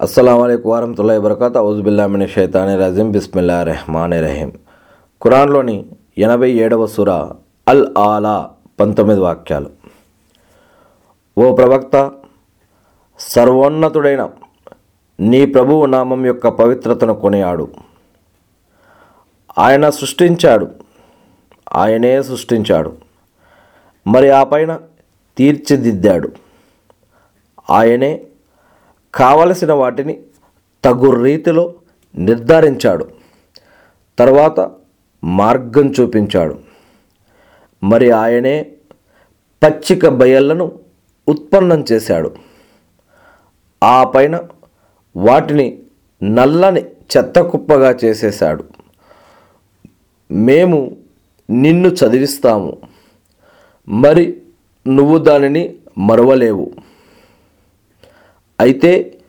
అస్సలం అయికు వరహతుల్లా వరకత్ ఔజుబిల్లామిని షైతాని రజీం బిస్మిల్లా రెహమాన్ రహీం ఖురాన్లోని ఎనభై ఏడవ సుర అల్ ఆలా పంతొమ్మిది వాక్యాలు. ఓ ప్రవక్త సర్వోన్నతుడైన నీ ప్రభువు నామం యొక్క పవిత్రతను కొనియాడు. ఆయన సృష్టించాడు. ఆయనే సృష్టించాడు. మరి ఆ పైన తీర్చిదిద్దాడు. ఆయనే కావలసిన వాటిని తగు రీతిలో నిర్ధారించాడు. తర్వాత మార్గం చూపించాడు. మరి ఆయనే పచ్చిక బయళ్ళను ఉత్పన్నం చేశాడు. ఆ పైన వాటిని నల్లని చెత్త కుప్పగా చేసేశాడు. మేము నిన్ను చదివిస్తాము. మరి నువ్వు దానిని మరవలేవు. అయితే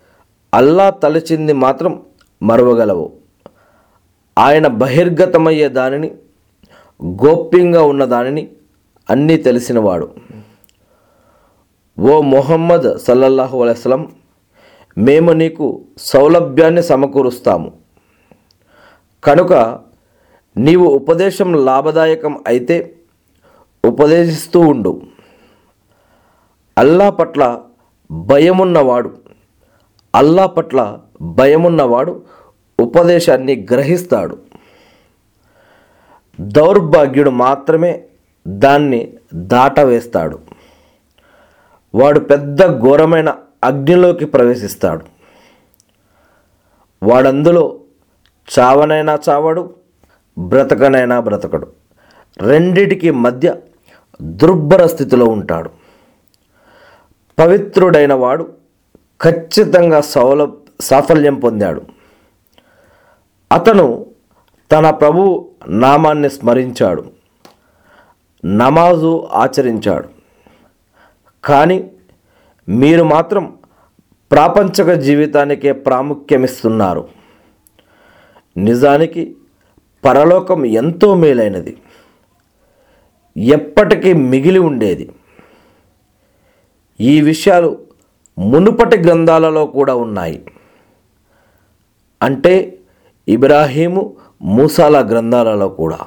అల్లా తలచింది మాత్రం మరవగలవు. ఆయన బహిర్గతమయ్యే దానిని గోప్యంగా ఉన్న దానిని అన్నీ తెలిసినవాడు. ఓ మొహమ్మద్ సల్లల్లాహు అలైస్లం మేము నీకు సౌలభ్యాన్ని సమకూరుస్తాము. కనుక నీవు ఉపదేశం లాభదాయకం అయితే ఉపదేశిస్తూ ఉండు. అల్లా పట్ల భయమున్నవాడు. అల్లా పట్ల భయమున్నవాడు ఉపదేశాన్ని గ్రహిస్తాడు. దౌర్భాగ్యుడు మాత్రమే దాన్ని దాటవేస్తాడు. వాడు పెద్ద ఘోరమైన అగ్నిలోకి ప్రవేశిస్తాడు. వాడందులో చావనైనా చావడు బ్రతకనైనా బ్రతకడు. రెండిటికి మధ్య దుర్భర స్థితిలో ఉంటాడు. పవిత్రుడైన వాడు ఖచ్చితంగా సౌల సాఫల్యం పొందాడు. అతను తన ప్రభు నామాన్ని స్మరించాడు. నమాజు ఆచరించాడు. కానీ మీరు మాత్రం ప్రాపంచక జీవితానికే ప్రాముఖ్యమిస్తున్నారు. నిజానికి పరలోకం ఎంతో మేలైనది. ఎప్పటికీ మిగిలి ఉండేది. ఈ విషయాలు మునుపటి గ్రంథాలలో కూడా ఉన్నాయి. అంటే ఇబ్రాహీము మూసాల గ్రంథాలలో కూడా.